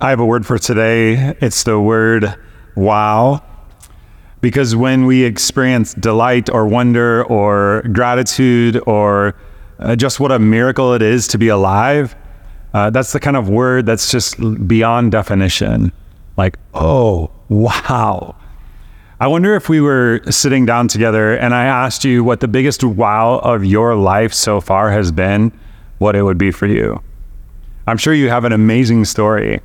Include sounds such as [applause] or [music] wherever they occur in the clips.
I have a word for today. It's the word wow. Because when we experience delight or wonder or gratitude or uh, just what a miracle it is to be alive, uh, that's the kind of word that's just beyond definition. Like, oh, wow. I wonder if we were sitting down together and I asked you what the biggest wow of your life so far has been, what it would be for you. I'm sure you have an amazing story.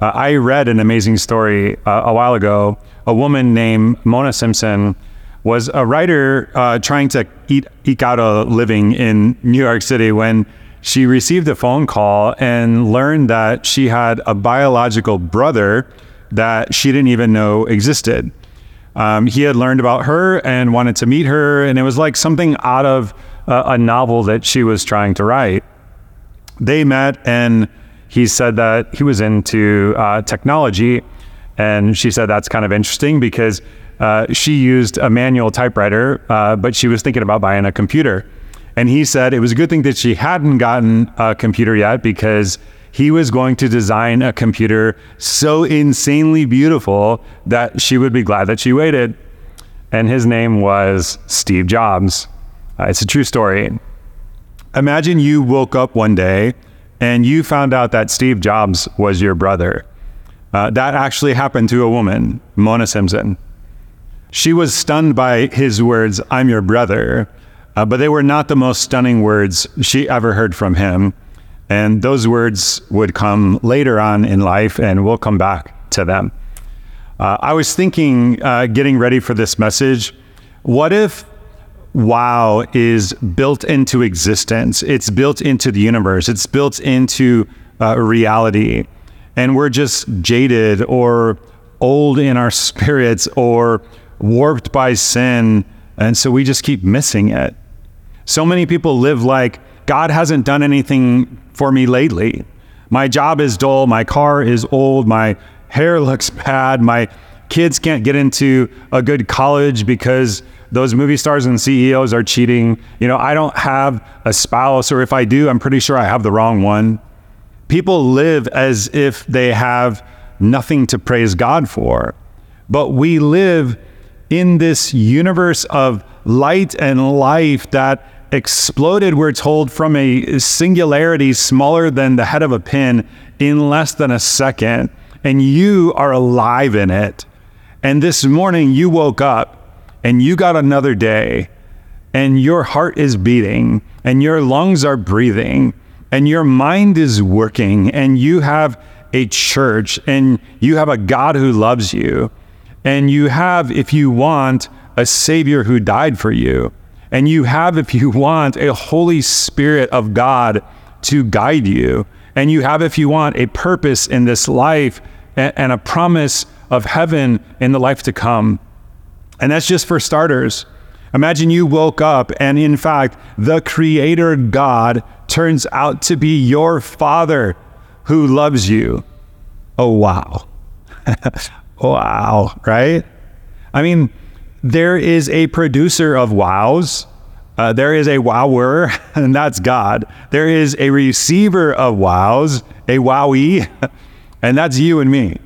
Uh, I read an amazing story uh, a while ago. A woman named Mona Simpson was a writer uh, trying to eat, eke out a living in New York City when she received a phone call and learned that she had a biological brother that she didn't even know existed. Um, he had learned about her and wanted to meet her, and it was like something out of a novel that she was trying to write. They met and he said that he was into uh, technology. And she said that's kind of interesting because uh, she used a manual typewriter, uh, but she was thinking about buying a computer. And he said it was a good thing that she hadn't gotten a computer yet because he was going to design a computer so insanely beautiful that she would be glad that she waited. And his name was Steve Jobs. Uh, it's a true story. Imagine you woke up one day and you found out that Steve Jobs was your brother. Uh, that actually happened to a woman, Mona Simpson. She was stunned by his words, I'm your brother, uh, but they were not the most stunning words she ever heard from him. And those words would come later on in life, and we'll come back to them. Uh, I was thinking, uh, getting ready for this message, what if wow is built into existence. It's built into the universe. It's built into uh, reality. And we're just jaded or old in our [laughs] spirits or warped by sin. And so we just keep missing it. So many people live like God hasn't done anything for me lately. My job is dull. My car is old. My hair [laughs] looks bad. My kids can't get into a good college because those movie stars and CEOs are cheating. You know, I don't have a spouse, or if I do, I'm pretty sure I have the wrong one. People live as if they have nothing to praise God for. But we live in this universe of light and life that exploded, we're told, from a singularity smaller than the head of a pin in less than a second. And you are alive in it. And this morning you woke up and you got another day and your heart is beating and your lungs are breathing and your mind is working and you have a church and you have a God who loves you and you have, if you want, a Savior who died for you. And you have, if you want, a Holy Spirit of God to guide you. And you have, if you want, a purpose in this life and a promise of heaven in the life to come. And that's just for starters. Imagine you woke up and, in fact, the Creator God turns out to be your Father who loves you. Oh, wow. [laughs] wow, right? I mean, there is a producer of wows. Uh, there is a wower, [laughs] and that's God. There is a receiver of wows, a wowie, [laughs] and that's you and me.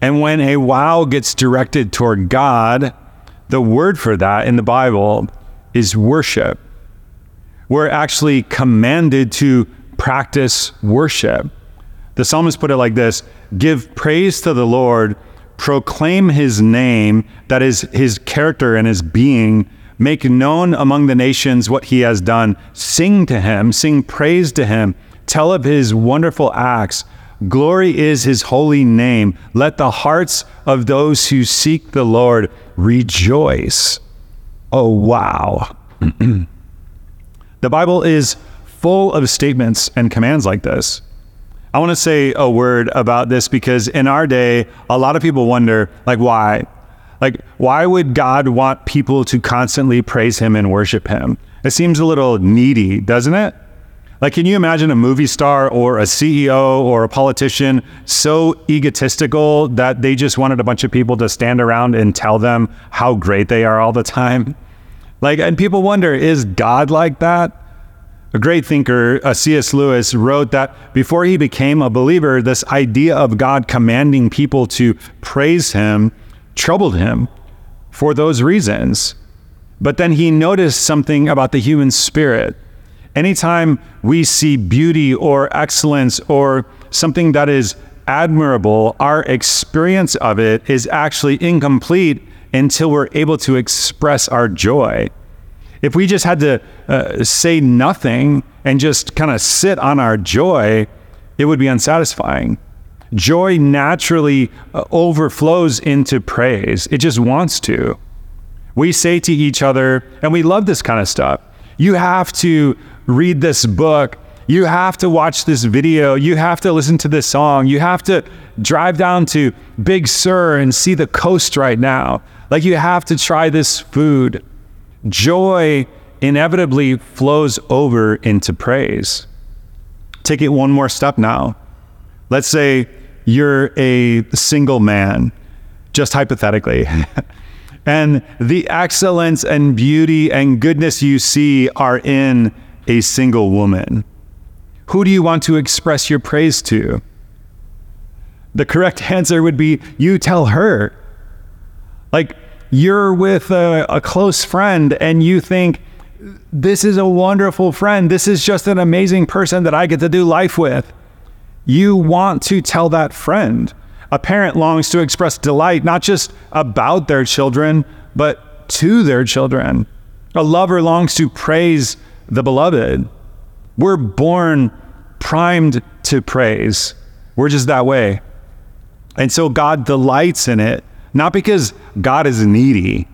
And when a wow gets directed toward God, the word for that in the Bible is worship. We're actually commanded to practice worship. The psalmist put it like this Give praise to the Lord, proclaim his name, that is his character and his being. Make known among the nations what he has done. Sing to him, sing praise to him, tell of his wonderful acts. Glory is his holy name. Let the hearts of those who seek the Lord rejoice. Oh, wow. [clears throat] the Bible is full of statements and commands like this. I want to say a word about this because in our day, a lot of people wonder, like, why? Like, why would God want people to constantly praise Him and worship Him? It seems a little needy, doesn't it? Like, can you imagine a movie star or a CEO or a politician so egotistical that they just wanted a bunch of people to stand around and tell them how great they are all the time? Like, and people wonder, is God like that? A great thinker, uh, C.S. Lewis, wrote that before he became a believer, this idea of God commanding people to praise him troubled him for those reasons. But then he noticed something about the human spirit. Anytime we see beauty or excellence or something that is admirable, our experience of it is actually incomplete until we're able to express our joy. If we just had to uh, say nothing and just kind of sit on our joy, it would be unsatisfying. Joy naturally uh, overflows into praise, it just wants to. We say to each other, and we love this kind of stuff you have to read this book. You have to watch this video. You have to listen to this song. You have to drive down to Big Sur and see the coast right now. Like, you have to try this food joy inevitably flows over into praise. Take it one more step now. Let's say you're a single man, just hypothetically. [laughs] and the excellence and beauty and goodness you see are in a single woman. Who do you want to express your praise to? The correct answer would be you tell her. Like, you're with a, a close friend and you think, this is a wonderful friend. This is just an amazing person that I get to do life with. You want to tell that friend. A parent longs to express delight, not just about their children, but to their children. A lover longs to praise the beloved. We're born primed to praise. We're just that way. And so God delights in it not because God is needy,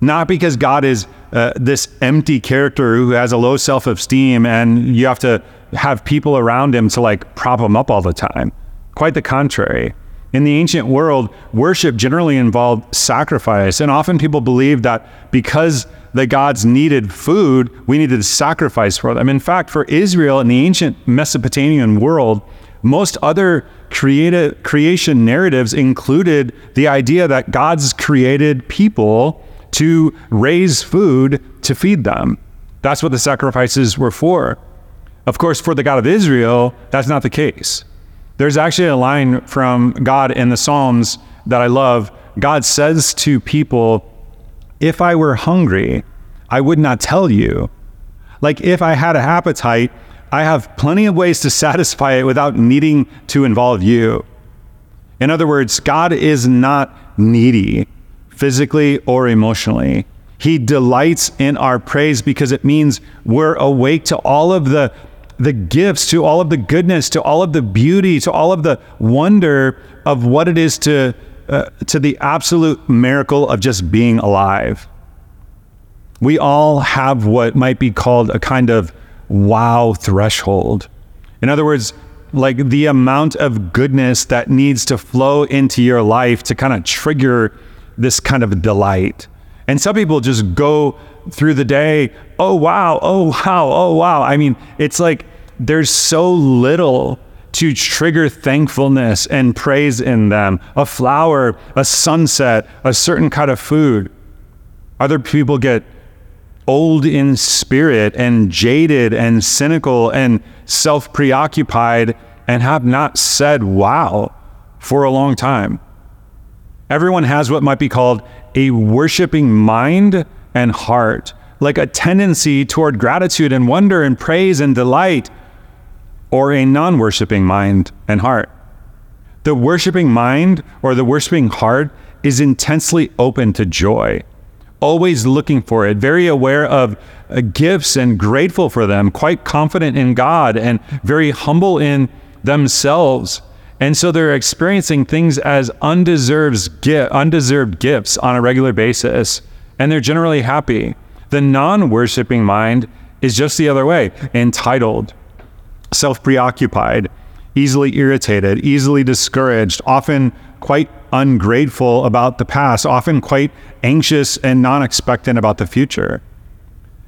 not because God is uh, this empty character who has a low self esteem and you have to have people around him to like prop him up all the time. Quite the contrary. In the ancient world, worship generally involved sacrifice. And often people believed that because the gods needed food, we needed to sacrifice for them. In fact, for Israel in the ancient Mesopotamian world, most other creative, creation narratives included the idea that God's created people to raise food to feed them. That's what the sacrifices were for. Of course, for the God of Israel, that's not the case. There's actually a line from God in the Psalms that I love. God says to people, If I were hungry, I would not tell you. Like if I had an appetite, I have plenty of ways to [laughs] satisfy it without needing to involve you. In other words, God is not needy physically or emotionally. He delights in our praise because it means we're awake to all of the, the gifts, to all of the goodness, to all of the beauty, to all of the wonder of what it is to, uh, to the absolute miracle of just being alive. We all have what might be called a kind of wow threshold. In other words, like the amount of goodness that needs to flow into your life to kind of trigger this kind of delight. And some people just go through the day, oh wow, oh wow, oh wow. I mean, it's like there's so little to trigger thankfulness and praise in them. A flower, a sunset, a certain kind of food. Other people get old in spirit and jaded and cynical and self preoccupied and have not said wow for a long time. Everyone has what might be called a worshiping mind and heart, like a tendency toward gratitude and wonder and praise and delight, or a non worshiping mind and heart. The worshiping mind or the worshiping heart is intensely open to joy always looking for it, very aware of uh, gifts and grateful for them, quite confident in God and very humble in themselves. And so they're experiencing things as undeserved, undeserved gifts on a regular basis, and they're generally happy. The non worshiping mind is just the other way entitled, self preoccupied, easily irritated, easily discouraged, often quite ungrateful about the past, often quite anxious and non expectant about the future.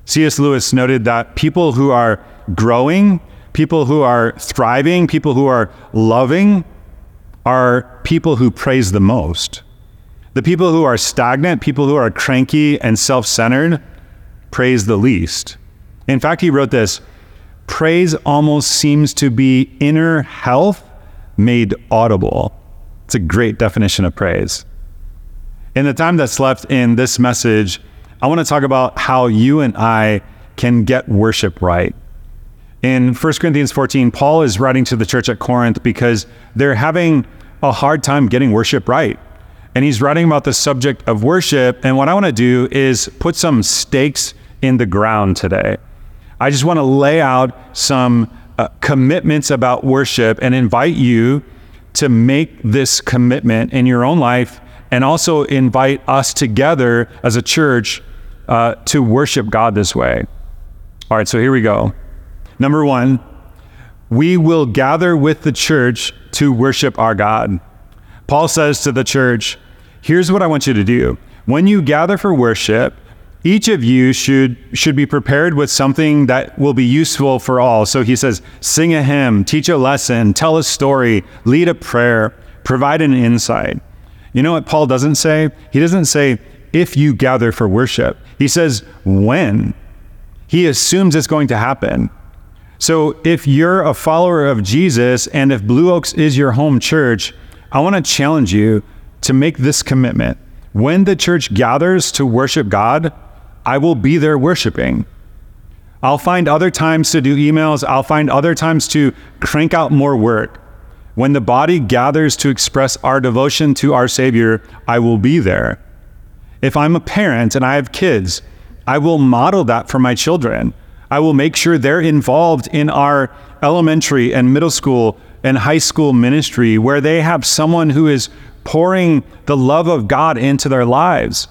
C.S. Lewis noted that people who are growing, people who are thriving, people who are loving, are people who praise the most. The people who are stagnant, people who are cranky and self centered, praise the least. In fact, he wrote this praise almost seems to be inner health made audible. It's a great definition of praise. In the time that's left in this message, I want to talk about how you and I can get worship right. In 1 Corinthians 14, Paul is writing to the church at Corinth because they're having a hard time getting worship right. And he's writing about the subject of worship. And what I want to do is put some stakes in the ground today. I just want to lay out some uh, commitments about worship and invite you to make this commitment in your own life and also invite us together as a church uh, to worship God this way. All right, so here we go. Number one, we will gather with the church to worship our God. Paul says to the church, Here's what I want you to do. When you gather for worship, each of you should should be prepared with something that will be useful for all. So he says, sing a hymn, teach a lesson, tell a story, lead a prayer, provide an insight. You know what Paul doesn't say? He doesn't say if you gather for worship. He says when. He assumes it's going to happen. So if you're a follower of Jesus and if Blue Oaks is your home church, I want to challenge you to make this commitment. When the church gathers to worship God, I will be there worshiping. I'll find other times to do emails. I'll find other times to crank out more work. When the body gathers to express our devotion to our Savior, I will be there. If I'm a parent and I have kids, I will model that for my children. I will make sure they're involved in our elementary and middle school and high school ministry where they have someone who is pouring the love of God into their lives.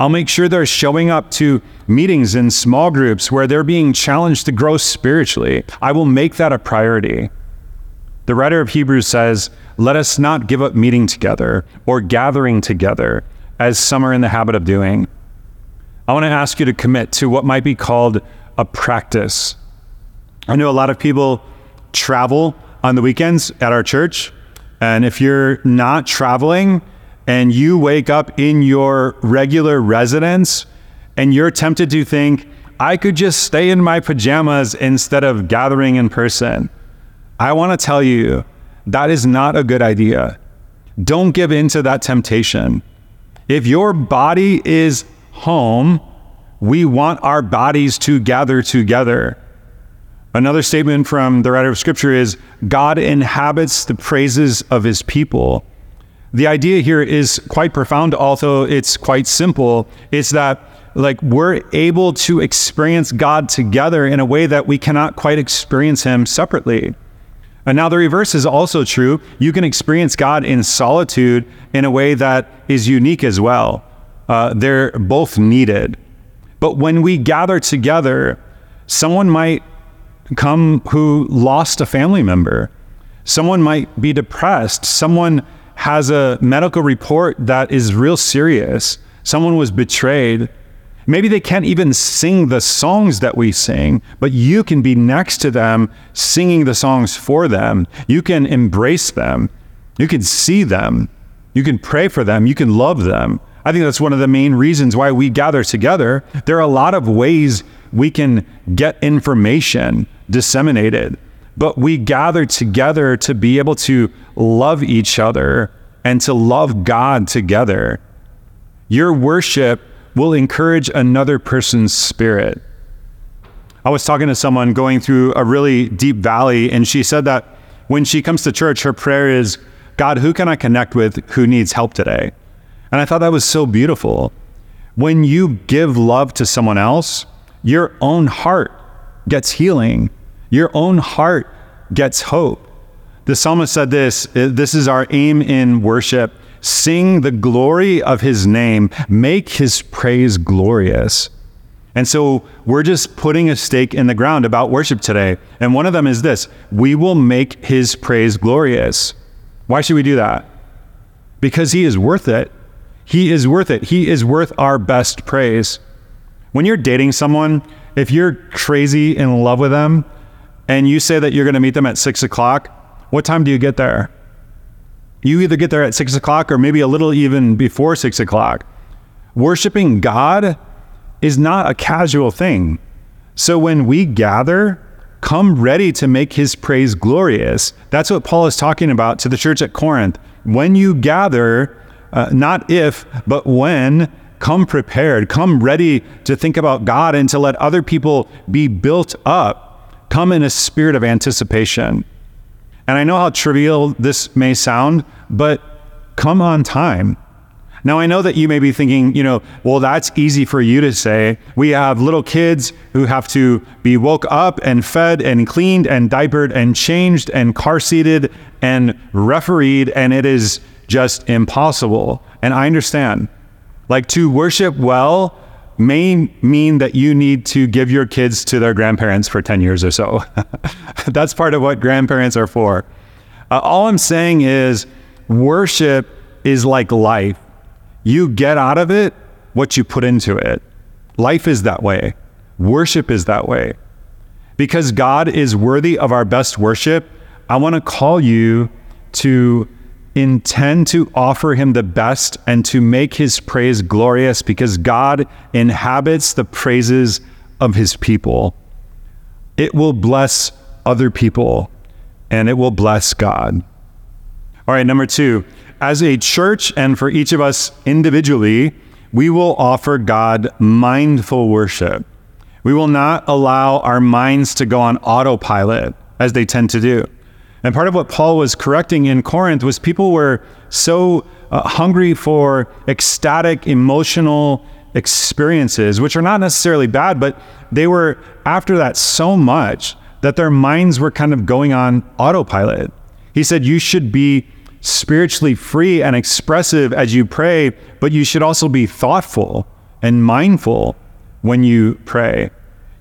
I'll make sure they're showing up to meetings in small groups where they're being challenged to grow spiritually. I will make that a priority. The writer of Hebrews says, Let us not give up meeting together or gathering together, as some are in the habit of doing. I want to ask you to commit to what might be called a practice. I know a lot of people travel on the weekends at our church. And if you're not traveling, and you wake up in your regular residence and you're tempted to think, I could just stay in my pajamas instead of gathering in person. I want to tell you that is not a good idea. Don't give in to that temptation. If your body is home, we want our bodies to gather together. Another statement from the writer of scripture is God inhabits the praises of his people. The idea here is quite profound, although it's quite simple. It's that like we're able to experience God together in a way that we cannot quite experience him separately. And now the reverse is also true. You can experience God in solitude in a way that is unique as well. Uh, they're both needed. But when we gather together, someone might come who lost a family member. Someone might be depressed. Someone has a medical report that is real serious. Someone was betrayed. Maybe they can't even sing the songs that we sing, but you can be next to them singing the songs for them. You can embrace them. You can see them. You can pray for them. You can love them. I think that's one of the main reasons why we gather together. There are a lot of ways we can get information disseminated but we gather together to be able to love each other and to love God together. Your worship will encourage another person's spirit. I was talking to someone going through a really deep valley, and she said that when she comes to church, her prayer is, God, who can I connect with who needs help today? And I thought that was so beautiful. When you give love to someone else, your own heart gets healing your own heart gets hope. The psalmist said this uh, this is our aim in worship. Sing the glory of his name, make his praise glorious. And so we're just putting a stake in the ground about worship today. And one of them is this we will make his praise glorious. Why should we do that? Because he is worth it. He is worth it. He is worth our best praise. When you're dating someone, if you're crazy in love with them and you say that you're going to meet them at six o'clock, what time do you get there? You either get there at six o'clock or maybe a little even before six o'clock. Worshiping God is not a casual thing. So when we gather, come ready to make his praise glorious. That's what Paul is talking about to the church at Corinth. When you gather, uh, not if, but when, come prepared, come ready to think about God and to let other people be built up. Come in a spirit of anticipation. And I know how trivial this may sound, but come on time. Now, I know that you may be thinking, you know, well, that's easy for you to say. We have little kids who have to be woke up and fed and cleaned and diapered and changed and car seated and refereed, and it is just impossible. And I understand. Like to worship well may mean that you need to give your kids to their grandparents for 10 years or so. [laughs] that's part of what grandparents are for. Uh, all I'm saying is worship is like life you get out of it what you put into it. Life is that way. Worship is that way. Because God is worthy of our best worship, I want to call you to intend to offer him the best and to make his praise glorious because God inhabits the praises of his people. It will bless other people and it will bless God. All right, number two, as a church and for each of us individually, we will offer God mindful worship. We will not allow our minds to go on autopilot as they tend to do. And part of what Paul was correcting in Corinth was people were so uh, hungry for ecstatic, emotional experiences, which are not necessarily bad, but they were after that so much that their minds were kind of going on autopilot. He said, You should be spiritually free and expressive as you pray, but you should also be thoughtful and mindful when you pray.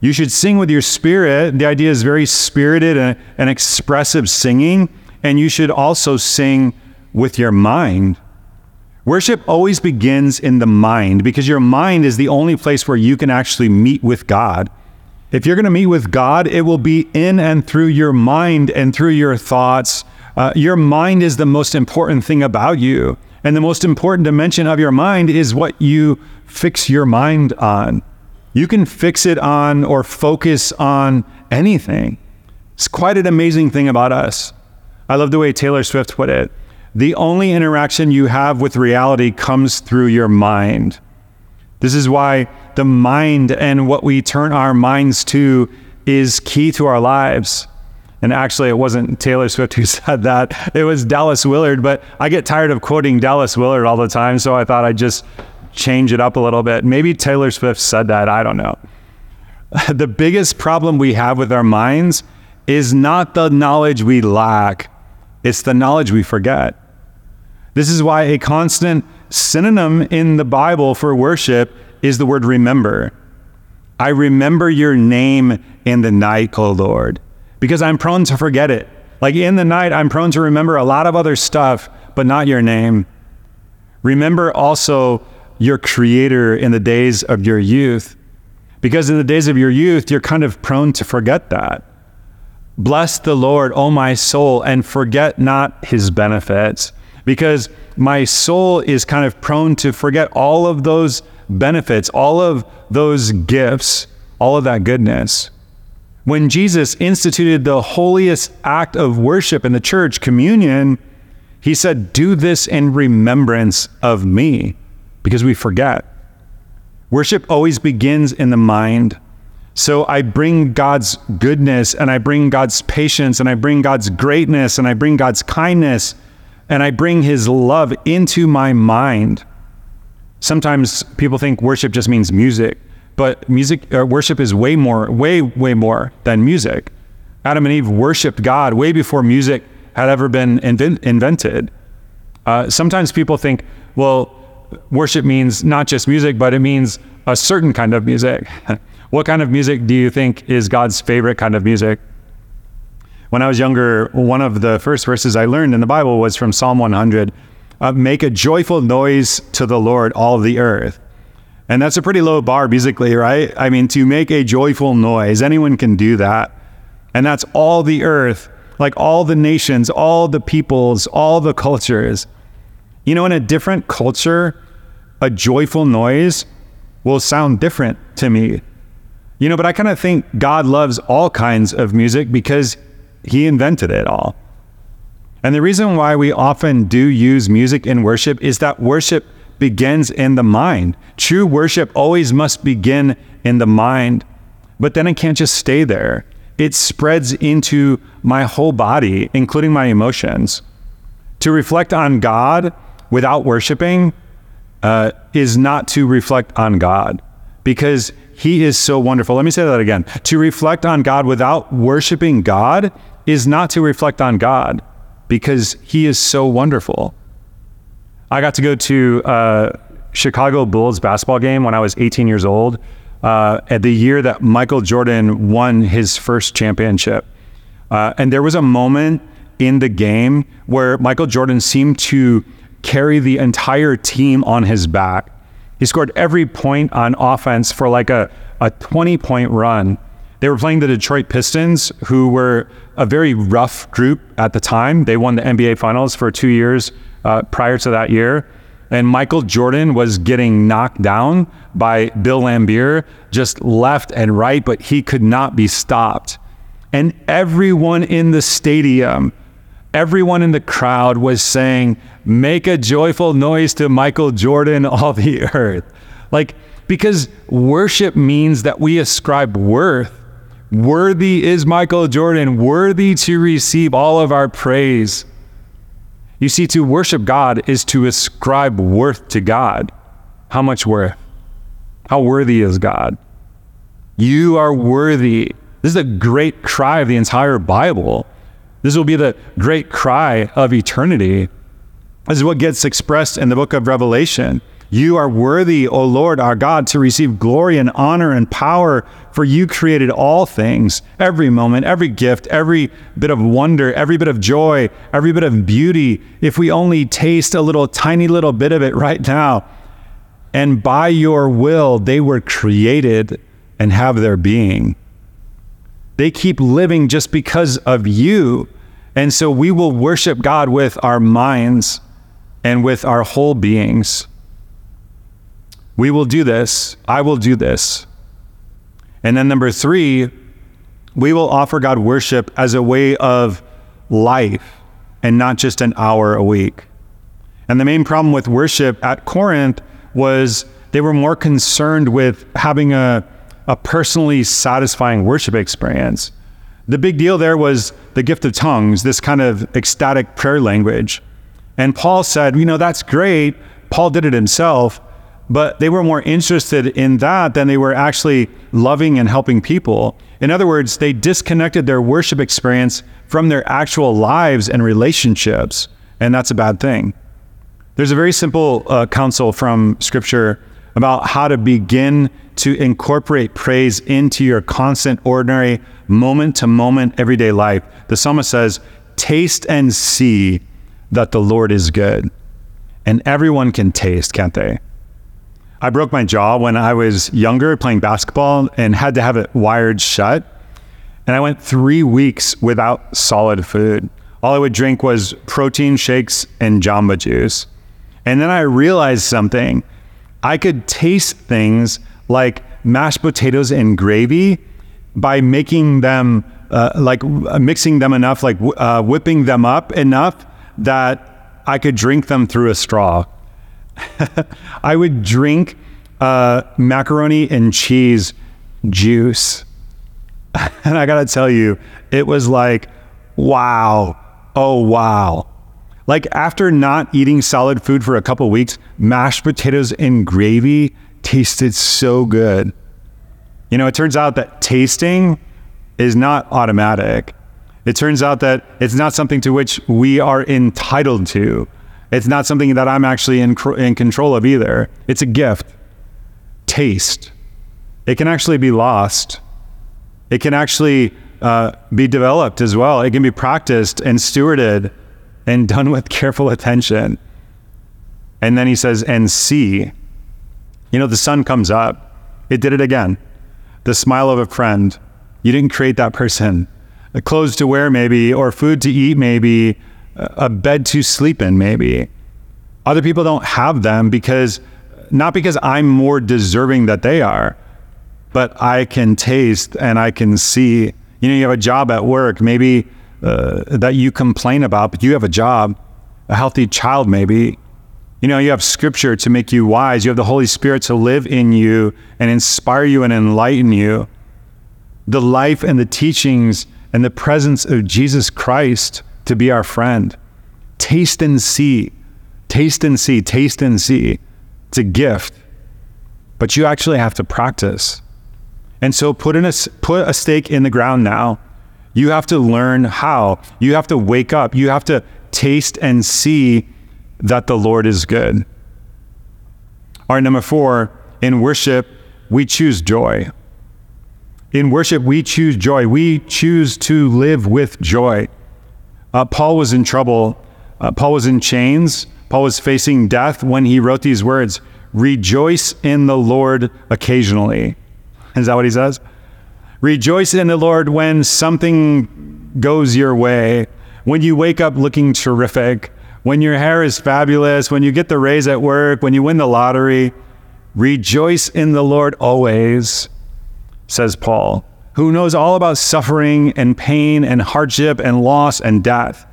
You should sing with your spirit. The idea is very spirited and, and expressive singing, and you should also sing with your mind. Worship always begins in the mind because your mind is the only place where you can actually meet with God. If you're going to meet with God, it will be in and through your mind and through your thoughts uh, your mind is the most important thing about you. And the most important dimension of your mind is what you fix your mind on. You can fix it on or focus on anything. It's quite an amazing thing about us. I love the way Taylor Swift put it. The only interaction you have with reality comes through your mind. This is why the mind and what we turn our minds to is key to our lives. And actually, it wasn't Taylor Swift who [laughs] said that. It was Dallas Willard. But I get tired of quoting Dallas Willard all the time. So I thought I'd just change it up a little bit. Maybe Taylor Swift said that. I don't know. [laughs] The biggest problem we have with our minds is not the knowledge we lack, it's the knowledge we forget. This is why a constant synonym in the Bible for worship is the word remember. I remember your name in the night, O Lord because I'm prone to forget it. Like in the night, I'm prone to remember a lot of other stuff, but not your name. Remember also your creator in the days of your youth, because in the days of your youth, you're kind of prone to forget that. Bless the Lord, O my soul, and forget not his benefits, because my soul is kind of prone to forget all of those benefits, all of those gifts, all of that goodness. When Jesus instituted the holiest act of worship in the church, communion, he said, Do this in remembrance of me, because we forget. Worship always begins in the mind. So I bring God's goodness and I bring God's patience and I bring God's greatness and I bring God's kindness and I bring his love into my mind. Sometimes people think worship just means music. But music uh, worship is way more, way, way more than music. Adam and Eve worshiped God way before music had ever been invent- invented. Uh, sometimes people think, well, worship means not just music, but it means a certain kind of music. [laughs] what kind of music do you think is God's favorite kind of music? When I was younger, one of the first verses I learned in the Bible was from Psalm 100 uh, Make a joyful noise to the Lord, all the earth. And that's a pretty low bar musically, right? I mean, to make a joyful noise, anyone can do that. And that's all the earth, like all the nations, all the peoples, all the cultures. You know, in a different culture, a joyful noise will sound different to me. You know, but I kind of think God loves all kinds of music because he invented it all. And the reason why we often do use music in worship is that worship begins in the mind. True worship always must begin in the mind, but then it can't just stay there. It spreads into my whole body, including my emotions. To reflect on God without worshiping uh, is not to reflect on God because He is so wonderful. Let me say that again. To reflect on God without worshiping God is not to reflect on God because He is so wonderful. I got to go to a Chicago Bulls basketball game when I was 18 years old uh, at the year that Michael Jordan won his first championship. Uh, and there was a moment in the game where Michael Jordan seemed to carry the entire team on his back. He scored every point on offense for like a, a 20 point run. They were playing the Detroit Pistons, who were a very rough group at the time. They won the NBA Finals for two years uh, prior to that year. And Michael Jordan was getting knocked down by Bill Laimbeer just left and right, but he could not be stopped. And everyone in the stadium everyone in the crowd was saying, Make a joyful noise to Michael Jordan, [laughs] all the earth. Like, because worship means that we ascribe worth. Worthy is Michael Jordan, worthy to receive all of our praise. You see, to worship God is to ascribe worth to God. How much worth? How worthy is God? You are worthy. This is a great cry of the entire Bible. This will be the great cry of eternity. This is what gets expressed in the book of Revelation. You are worthy, O Lord our God, to receive glory and honor and power, for you created all things, every moment, every gift, every bit of wonder, every bit of joy, every bit of beauty. If we only taste a little tiny little bit of it right now, and by your will they were created and have their being. They keep living just because of you. And so we will worship God with our minds and with our whole beings. We will do this. I will do this. And then, number three, we will offer God worship as a way of life and not just an hour a week. And the main problem with worship at Corinth was they were more concerned with having a a personally satisfying worship experience. The big deal there was the gift of tongues, this kind of ecstatic prayer language. And Paul said, you know, that's great. Paul did it himself, but they were more interested in that than they were actually loving and helping people. In other words, they disconnected their worship experience from their actual lives and relationships, and that's a bad thing. There's a very simple uh, counsel from Scripture about how to begin to incorporate praise into your constant, ordinary, moment to moment, everyday life. The psalmist says, Taste and see that the Lord is good. And everyone can taste, can't they? I broke my jaw when I was younger playing basketball and had to have it wired shut. And I went three weeks without solid food. All I would drink was protein shakes and Jamba juice. And then I realized something. I could taste things like mashed potatoes and gravy by making them uh, like uh, mixing them enough, like uh, whipping them up enough that I could drink them through a straw. [laughs] I would drink uh, macaroni and cheese juice. [laughs] and I gotta tell you, it was like, wow, oh wow. Like after not eating solid food for a couple weeks, mashed potatoes and gravy tasted so good. You know, it turns out that tasting is not automatic. It turns out that it's not something to which we are entitled to. It's not something that I'm actually in, in control of either. It's a gift. taste. It can actually be lost. It can actually uh, be developed as well. It can be practiced and stewarded and done with [laughs] careful attention. And then he says, and see. You know, the sun comes up. It did it again. The smile of a friend. You didn't create that person. A clothes to wear, maybe, or food to eat, maybe, a bed to sleep in, maybe. Other people don't have them because, not because I'm more deserving that they are, but I can taste and I can see. You know, you have a job at work, maybe uh, that you complain about, but you have a job, a healthy child, maybe. You know, you have scripture to make you wise. You have the Holy Spirit to live in you and inspire you and enlighten you. The life and the teachings and the presence of Jesus Christ to be our friend. Taste and see. Taste and see. Taste and see. It's a gift, but you actually have to practice. And so put in a put a stake in the ground now. You have to learn how. You have to wake up. You have to taste and see that the Lord is good. All right, number four, in worship, we choose joy. In worship, we choose joy. We choose to live with joy. Uh, Paul was in trouble. Uh, Paul was in chains. Paul was facing death when he wrote these words Rejoice in the Lord occasionally. Is that what he says? Rejoice in the Lord when something goes your way, when you wake up looking terrific, when your hair is fabulous, when you get the raise at work, when you win the lottery. Rejoice in the Lord always, says Paul, who knows all about suffering and pain and hardship and loss and death.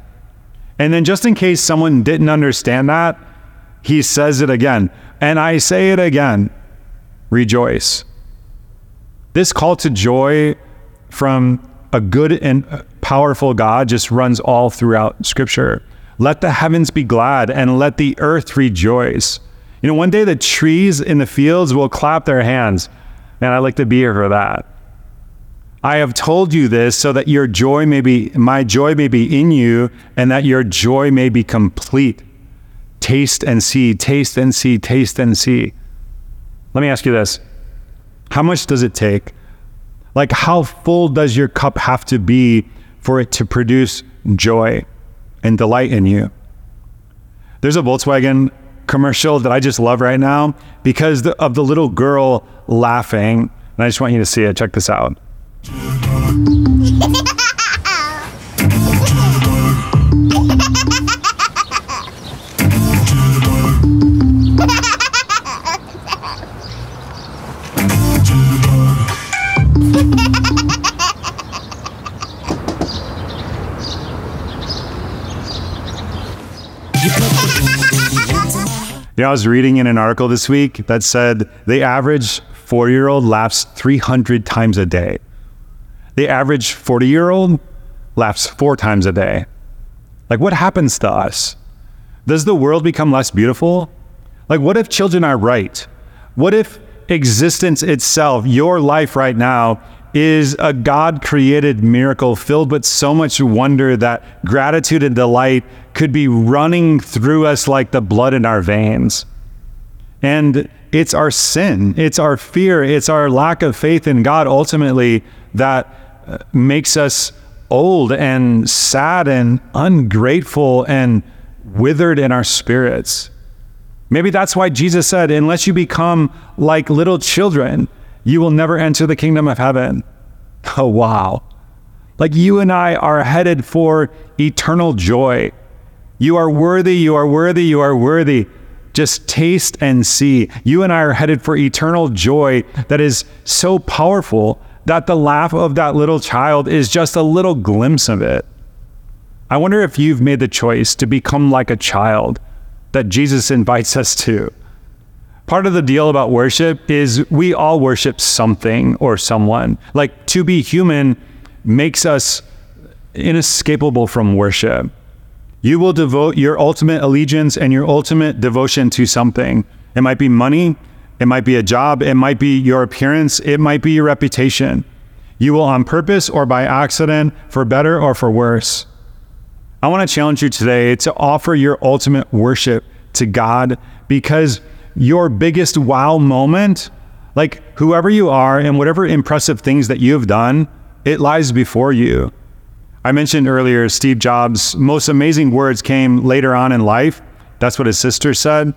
And then, just in case someone didn't understand that, he says it again. And I say it again rejoice. This call to joy from a good and powerful God just runs all throughout Scripture. Let the heavens be glad and let the earth rejoice. You know, one day the trees in the fields will clap their hands. And I'd like to be here for that. I have told you this so that your joy may be, my joy may be in you, and that your joy may be complete. Taste and see, taste and see, taste and see. Let me ask you this how much does it take? Like, how full does your cup have to be for it to produce joy and delight in you? There's a Volkswagen commercial that I just love right now because of the little girl laughing. And I just want you to see it. Check this out. Know, I was reading in an article this week that said the average four year old laughs 300 times a day. The average 40 year old laughs four times a day. Like, what happens to us? Does the world become less beautiful? Like, what if children are right? What if existence itself, your life right now, is a God created miracle filled with so much wonder that gratitude and delight could be running through us like the blood in our veins. And it's our sin, it's our fear, it's our lack of faith in God ultimately that uh, makes us old and sad and ungrateful and withered in our spirits. Maybe that's why Jesus said, unless you become like little children, you will never enter the kingdom of heaven. [laughs] Oh, wow. Like you and I are headed for eternal joy. You are worthy, you are worthy, you are worthy. Just taste and see. You and I are headed for eternal joy that is so powerful that the laugh of that little child is just a little glimpse of it. I wonder if you've made the choice to become like a child that Jesus invites us to. Part of the deal about worship is we all worship something or someone. Like to be human makes us inescapable from worship. You will devote your ultimate allegiance and your ultimate devotion to something. It might be money, it might be a job, it might be your appearance, it might be your reputation. You will, on purpose or by accident, for better or for worse. I want to challenge you today to offer your ultimate worship to God because your biggest wow moment Like whoever you are and whatever impressive things that you have done, it lies before you. I mentioned earlier Steve Jobs' most amazing words came later on in life. That's what his sister said.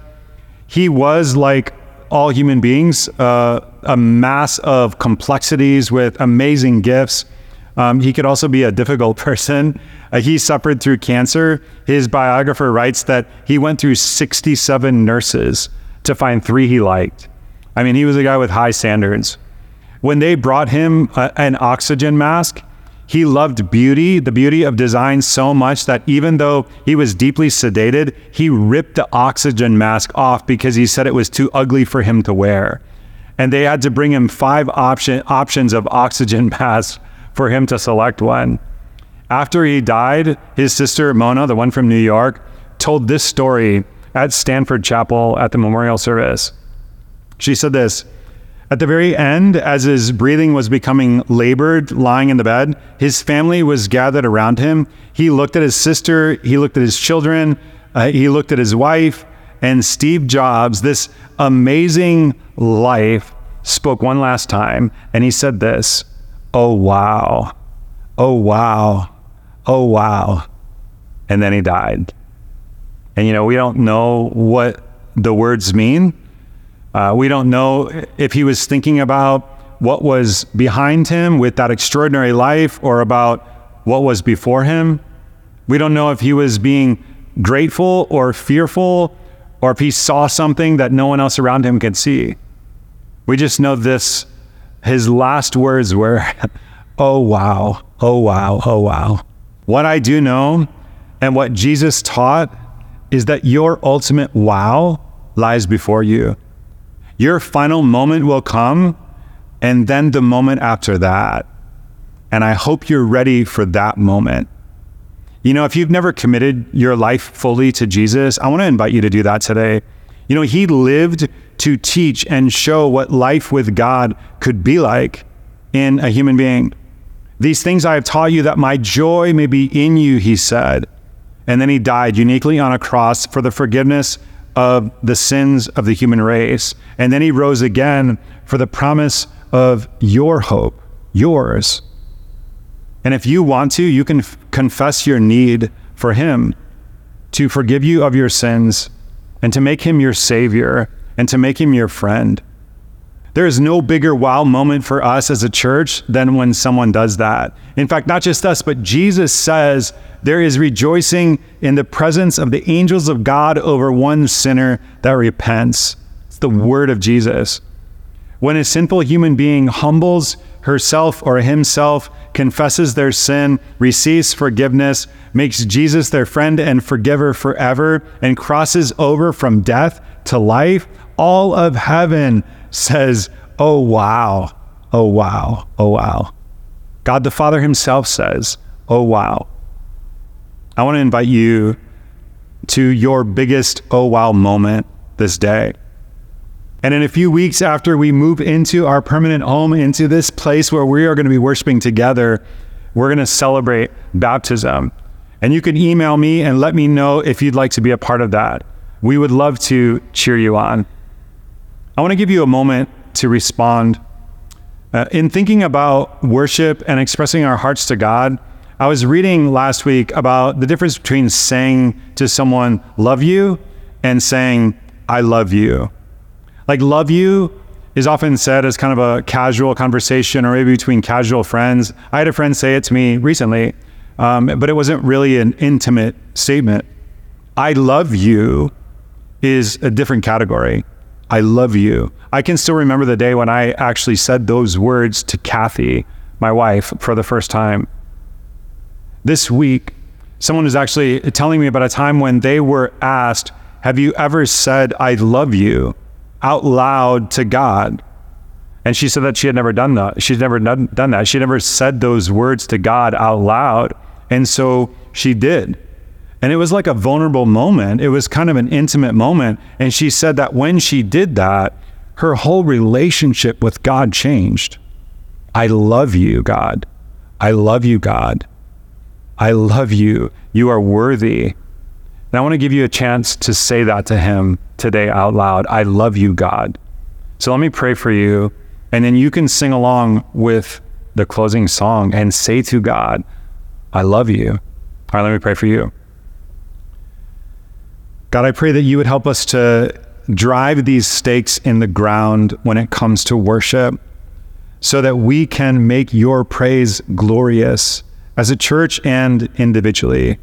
He was like all human beings, uh, a mass of complexities with amazing gifts. Um, he could also be a difficult [laughs] person. Uh, he suffered through cancer. His biographer writes that he went through 67 nurses to find three he liked. I mean, he was a guy with high standards. When they brought him a, an oxygen mask, he loved beauty, the beauty of design so much that even though he was deeply sedated, he ripped the oxygen mask off because he said it was too ugly for him to wear. And they had to bring him five option, options of oxygen [laughs] masks for him to select one. After he died, his sister Mona, the one from New York, told this story at Stanford Chapel at the memorial service. She said this At the very end, as his breathing was becoming labored, lying in the bed, his family was gathered around him. He looked at his sister, he looked at his children, uh, he looked at his wife, and Steve Jobs, this amazing life, spoke one last time, and he said this Oh, wow. Oh, wow oh, wow. And then he died. And, you know, we don't know what the words mean. Uh, we don't know if he was thinking about what was behind him with that extraordinary life or about what was before him. We don't know if he was being grateful or fearful or if he saw something that no one else around him could see. We just know this his last words were, [laughs] Oh, wow, oh, wow, oh, wow. What I do know and what Jesus taught is that your ultimate wow lies before you. Your final moment will come, and then the moment after that. And I hope you're ready for that moment. You know, if you've never committed your life fully to Jesus, I want to invite you to do that today. You know, He lived to teach and show what life with God could be like in a human being. These things I have taught you that my joy may be in you, he said. And then he died uniquely on a cross for the forgiveness of the sins of the human race. And then he rose again for the promise of your hope, yours. And if you want to, you can f- confess your need for him to forgive you of your sins and to make him your savior and to make him your friend. There is no bigger wow moment for us as a church than when someone does that. In fact, not just us, but Jesus says there is rejoicing in the presence of the angels of God over one sinner that repents. It's the word of Jesus. When a sinful human being humbles herself or himself, confesses their sin, receives forgiveness, makes Jesus their friend and forgiver forever, and crosses over from death to life, all of heaven says, Oh, wow. Oh, wow. Oh, wow. God the Father Himself says, Oh, wow. I want to invite you to your biggest oh, wow moment this day. And in a few weeks after we move into our permanent home, into this place where we are going to be worshiping together, we're going to celebrate baptism. And you can email me and let me know if you'd like to be a part of that. We would love to cheer you on. I want to give you a moment to respond. Uh, in thinking about worship and expressing our hearts to God, I was reading last week about the difference between saying to someone, love you, and saying, I love you. Like, love you is often said as kind of a casual conversation or maybe between casual friends. I had a friend say it to me recently, um, but it wasn't really an intimate statement. I love you is a different category. I love you. I can still remember the day when I actually said those words to Kathy, my wife, for the first time. This week, someone was actually telling me about a time when they were asked, Have you ever said, I love you out loud to God? And she said that she had never done that. She'd never done, done that. She never said those words to God out loud. And so she did. And it was like a vulnerable moment. It was kind of an intimate moment. And she said that when she did that, her whole relationship with God changed. I love you, God. I love you, God. I love you. You are worthy. And I want to give you a chance to say that to Him today out loud. I love you, God. So let me pray for you, and then you can sing along with the closing song and say to God, I love you. All right, let me pray for you. God, I pray that you would help us to drive these stakes in the ground when it comes to worship so that we can make your praise glorious as a church and individually.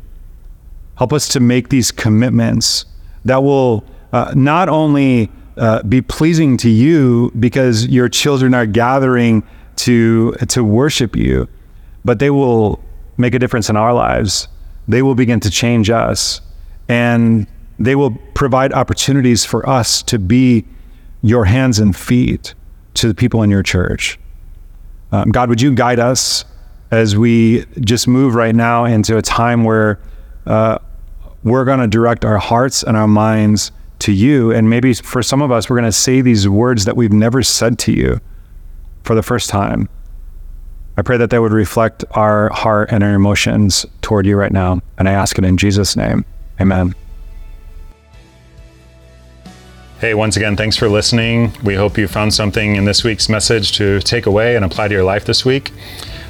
Help us to make these commitments that will uh, not only uh, be pleasing to you because your children are gathering to to worship you, but they will make a difference in our lives. They will begin to change us, and they will provide opportunities for us to be your hands and feet to the people in your church. Um, God, would you guide us as we just move right now into a time where uh, we're going to direct our hearts and our minds to you. And maybe for some of us, we're going to say these words that we've never said to you for the first time. I pray that they would reflect our heart and our emotions toward you right now. And I ask it in Jesus' name. Amen. Hey, once again, thanks for listening. We hope you found something in this week's message to take away and apply to your life this week.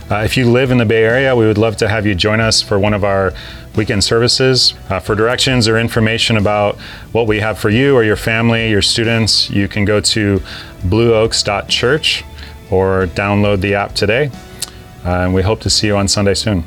Uh, if you live in the Bay Area, we would love to have you join us for one of our weekend services. Uh, for directions or information about what we have for you or your family, your students, you can go to blueoaks.church or download the app today. Uh, and we hope to see you on Sunday soon.